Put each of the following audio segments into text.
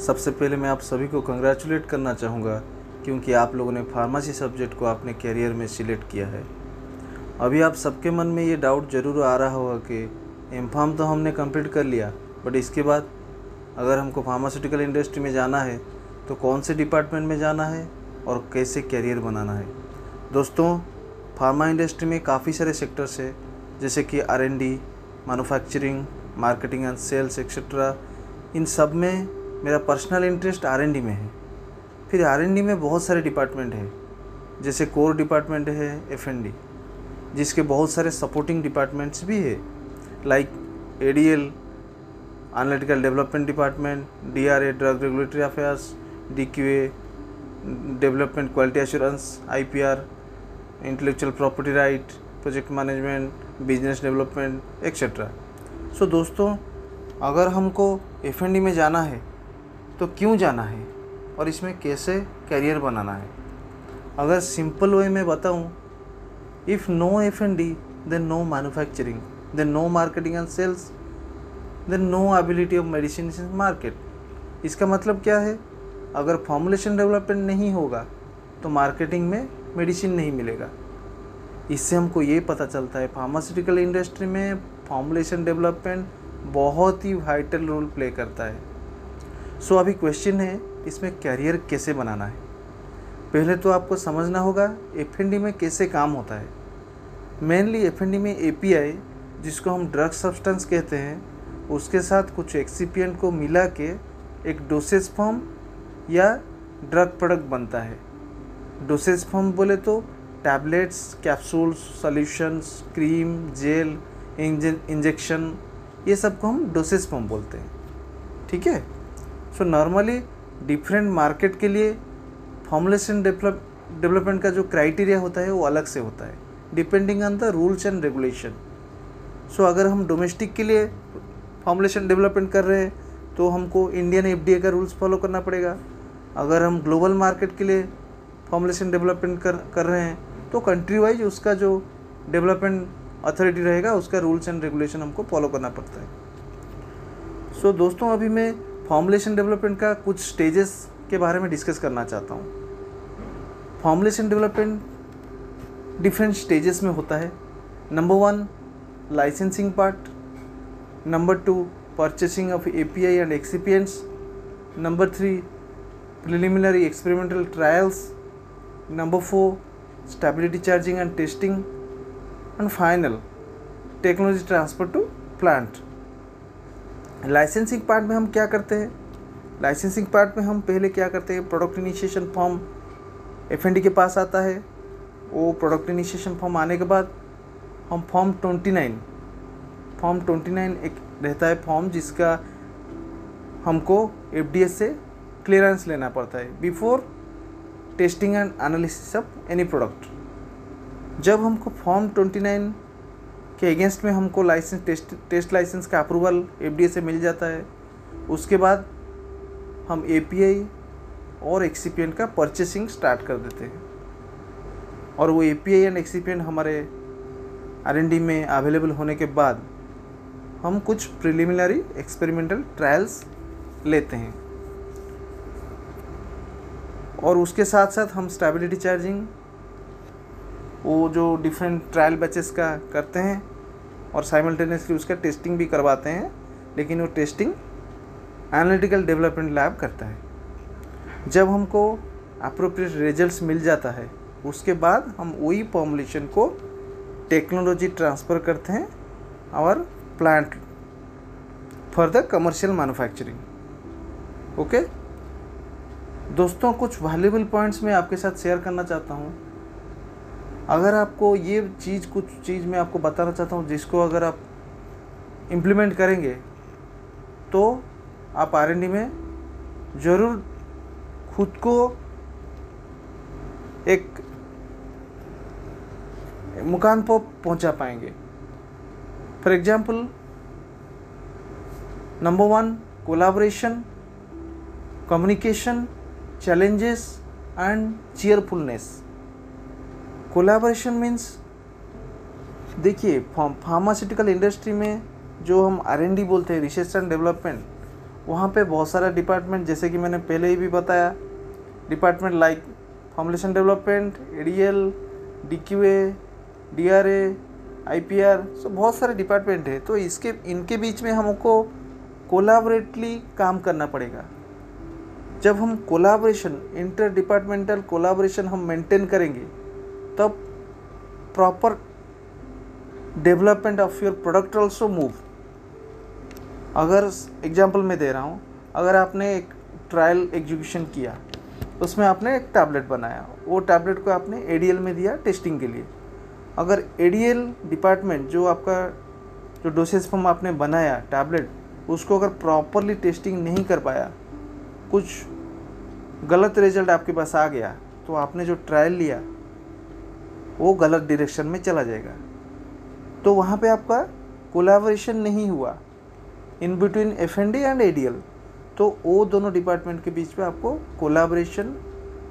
सबसे पहले मैं आप सभी को कंग्रेचुलेट करना चाहूँगा क्योंकि आप लोगों ने फार्मेसी सब्जेक्ट को अपने कैरियर में सिलेक्ट किया है। अभी आप सबके मन में ये डाउट ज़रूर आ रहा होगा कि एम फार्म तो हमने कंप्लीट कर लिया बट इसके बाद अगर हमको फार्मास्यूटिकल इंडस्ट्री में जाना है तो कौन से डिपार्टमेंट में जाना है और कैसे कैरियर बनाना है? दोस्तों फार्मा इंडस्ट्री में काफ़ी सारे सेक्टर्स है, जैसे कि R and D manufacturing marketing and sales etcetera इन सब में मेरा personal interest R and D में है। फिर आर एन डी में बहुत सारे डिपार्टमेंट हैं, जैसे कोर डिपार्टमेंट है एफ़ एन डी जिसके बहुत सारे सपोर्टिंग डिपार्टमेंट्स भी है like A D L analytical development department D R A drug regulatory affairs D Q A development quality assurance I P R intellectual property right project management business development etcetera so दोस्तों, अगर हमको F&D में जाना है तो क्यों जाना है? और इसमें कैसे करियर बनाना है? अगर सिंपल वे में बताऊँ if no F and D then no manufacturing then no marketing and sales then no ability of medicine in market इसका मतलब क्या है? अगर फॉर्मुलेशन डेवलपमेंट नहीं होगा तो मार्केटिंग में मेडिसिन नहीं मिलेगा। इससे हमको ये पता चलता है फार्मास्यूटिकल इंडस्ट्री में फॉर्मुलेशन डेवलपमेंट बहुत ही वाइटल रोल प्ले करता है। सो अभी क्वेश्चन है, इसमें कैरियर कैसे बनाना है? पहले तो आपको समझना होगा एफ़ में कैसे काम होता है। मेनली एफ़ में एपीआई जिसको हम ड्रग सब्सटेंस कहते हैं, उसके साथ कुछ एक्सीपियंट को मिला के एक डोसेज फॉर्म या ड्रग प्रोडक्ट बनता है। डोसेज फॉर्म बोले तो tablets capsules solutions cream gel injection ये सबको हम डोसेज फॉर्म बोलते हैं। ठीक है? सो नॉर्मली डिफरेंट मार्केट के लिए फॉर्मुलेशन डेवलप डेवलपमेंट का जो क्राइटेरिया होता है वो अलग से होता है। Depending on the rules and regulation so अगर हम डोमेस्टिक के लिए फॉर्मुलेशन डेवलपमेंट कर रहे हैं तो हमको इंडियन एफडीए का रूल्स फॉलो करना पड़ेगा। अगर हम ग्लोबल मार्केट के लिए फॉर्मुलेशन डेवलपमेंट कर कर रहे हैं तो कंट्री वाइज उसका जो डेवलपमेंट अथॉरिटी रहेगा उसका रूल्स एंड रेगुलेशन हमको फॉलो करना पड़ता है। सो so, दोस्तों अभी मैं फॉर्मुलेशन डेवलपमेंट का कुछ स्टेजेस के बारे में डिस्कस करना चाहता हूँ। फॉर्मुलेशन डेवलपमेंट डिफरेंट स्टेजेस में होता है। Number one licensing part number two purchasing of A P I and excipients number three preliminary experimental trials number four stability charging and testing and final technology transfer to plant licensing part में हम क्या करते हैं? Licensing part में हम पहले क्या करते हैं? प्रोडक्ट इनिशिएशन फॉर्म एफएनडी के पास आता है। वो प्रोडक्ट इनिशिएशन फॉर्म आने के बाद हम form twenty nine form twenty nine एक रहता है फॉर्म जिसका हमको एफडीएस से क्लियरेंस लेना पड़ता है। Before testing and analysis of any product जब हमको फॉर्म ट्वेंटी नाइन के अगेंस्ट में हमको लाइसेंस टेस्ट टेस्ट लाइसेंस का अप्रूवल एफ़ से मिल जाता है। उसके बाद हम एपीआई और एक्सीपियंट का परचेसिंग स्टार्ट कर देते हैं। और वो एपीआई एंड एक्सीपियंट हमारे आर में अवेलेबल होने के बाद हम कुछ प्रिलिमिनरी एक्सपेरिमेंटल ट्रायल्स लेते हैं। और उसके साथ साथ हम स्टेबिलिटी चार्जिंग वो जो डिफरेंट ट्रायल बैचेस का करते हैं और साइमल्टेनियसली उसका टेस्टिंग भी करवाते हैं, लेकिन वो टेस्टिंग एनालिटिकल डेवलपमेंट लैब करता है। जब हमको अप्रोप्रिएट रिजल्ट्स मिल जाता है, उसके बाद हम वही फॉर्मुलेशन को टेक्नोलॉजी ट्रांसफ़र करते हैं और plant for the commercial manufacturing okay दोस्तों, कुछ वैल्यूबल पॉइंट्स मैं आपके साथ शेयर करना चाहता हूँ। अगर आपको ये चीज़, कुछ चीज़ मैं आपको बताना चाहता हूँ, जिसको अगर आप इम्प्लीमेंट करेंगे तो आप आरएनडी में ज़रूर खुद को एक मुकाम पर पहुँचा पाएँगे। For example number one collaboration communication challenges and cheerfulness collaboration means देखिए फार्मास्यूटिकल इंडस्ट्री में जो हम आर एन डी बोलते हैं रिसर्च एंड डेवलपमेंट वहाँ पे बहुत सारा डिपार्टमेंट जैसे कि मैंने पहले ही भी बताया department like formulation development A D L D Q A D R A I P R so बहुत सारे डिपार्टमेंट है। तो इसके, इनके बीच में हमको कोलाबरेटली काम करना पड़ेगा। जब हम कोलाब्रेशन इंटर डिपार्टमेंटल कोलाब्रेशन हम मेंटेन करेंगे तब proper development of your product also move अगर एग्ज़ाम्पल मैं दे रहा हूँ, अगर आपने एक ट्रायल एग्जीक्यूशन किया, उसमें आपने एक टैबलेट बनाया, वो टैबलेट को आपने ए डी एल में दिया टेस्टिंग के लिए। अगर ए डी एल डिपार्टमेंट जो आपका, जो डोसेज फॉर्म आपने बनाया टैबलेट उसको अगर प्रॉपरली टेस्टिंग नहीं कर पाया, कुछ गलत रिज़ल्ट आपके पास आ गया तो आपने जो ट्रायल लिया वो गलत डायरेक्शन में चला जाएगा। तो वहाँ पे आपका कोलाबोरेशन नहीं हुआ। In between F and D and A D L तो वो दोनों डिपार्टमेंट के बीच में आपको कोलाबोरेशन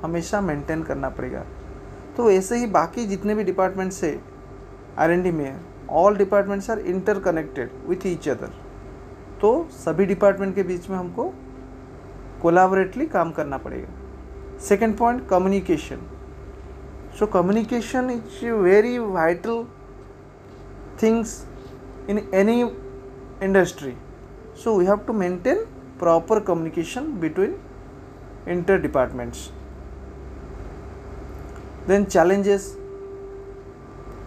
हमेशा मेंटेन करना पड़ेगा। तो ऐसे ही बाकी जितने भी डिपार्टमेंट्स है आर एन डी में all departments are interconnected with each other तो सभी डिपार्टमेंट के बीच में हमको कोलाबरेटली काम करना पड़ेगा। Second point communication so communication is very vital things in any industry so we have to maintain proper communication between inter departments then challenges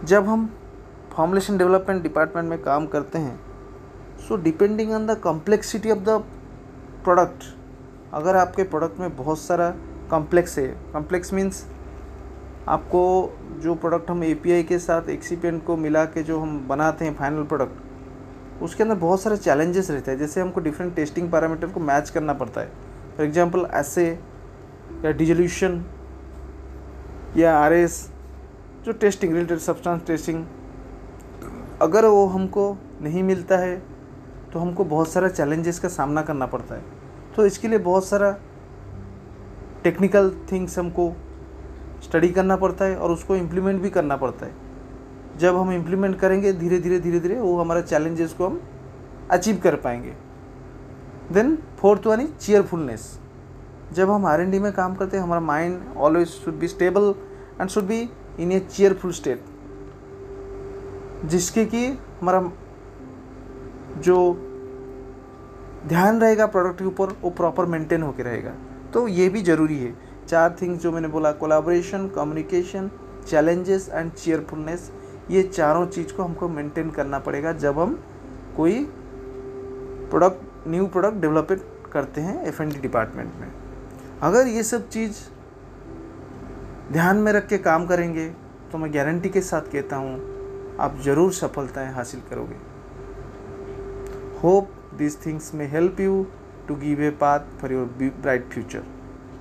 जब हम फॉर्मुलेशन डेवलपमेंट डिपार्टमेंट में काम करते हैं so depending on the complexity of the product अगर आपके product में बहुत सारा कॉम्प्लेक्स है कॉम्प्लेक्स मीन्स आपको जो प्रोडक्ट हम एपीआई के साथ एक्सीपेंट को मिला के जो हम बनाते हैं फाइनल प्रोडक्ट उसके अंदर बहुत सारे चैलेंजेस रहते हैं। जैसे हमको डिफरेंट टेस्टिंग पैरामीटर को मैच करना पड़ता है। फॉर एग्जांपल ऐसे या डिजोल्यूशन या आरएस जो टेस्टिंग रिलेटेड सब्सटेंस टेस्टिंग अगर वो हमको नहीं मिलता है तो हमको बहुत सारा चैलेंजेस का सामना करना पड़ता है। तो इसके लिए बहुत सारा टेक्निकल थिंग्स हमको स्टडी करना पड़ता है और उसको इम्प्लीमेंट भी करना पड़ता है। जब हम इम्प्लीमेंट करेंगे, धीरे धीरे धीरे धीरे वो हमारे चैलेंजेस को हम अचीव कर पाएँगे। Then fourth one is cheerfulness जब हम आर में काम करते हैं, हमारा mind always should be stable and should be in a cheerful state जिसके कि हमारा जो ध्यान रहेगा प्रोडक्ट के ऊपर, वो प्रॉपर मेंटेन होकर रहेगा। तो ये भी ज़रूरी है। चार थिंग्स जो मैंने बोला collaboration communication challenges and cheerfulness ये चारों चीज़ को हमको मेंटेन करना पड़ेगा जब हम कोई प्रोडक्ट न्यू प्रोडक्ट डेवलप करते हैं एफ़ एन डी डिपार्टमेंट में अगर ये सब चीज़ ध्यान में रख के काम करेंगे तो मैं गारंटी के साथ कहता हूँ, आप ज़रूर सफलताएँ हासिल करोगे Hope these things may help you to give a path for your bright future.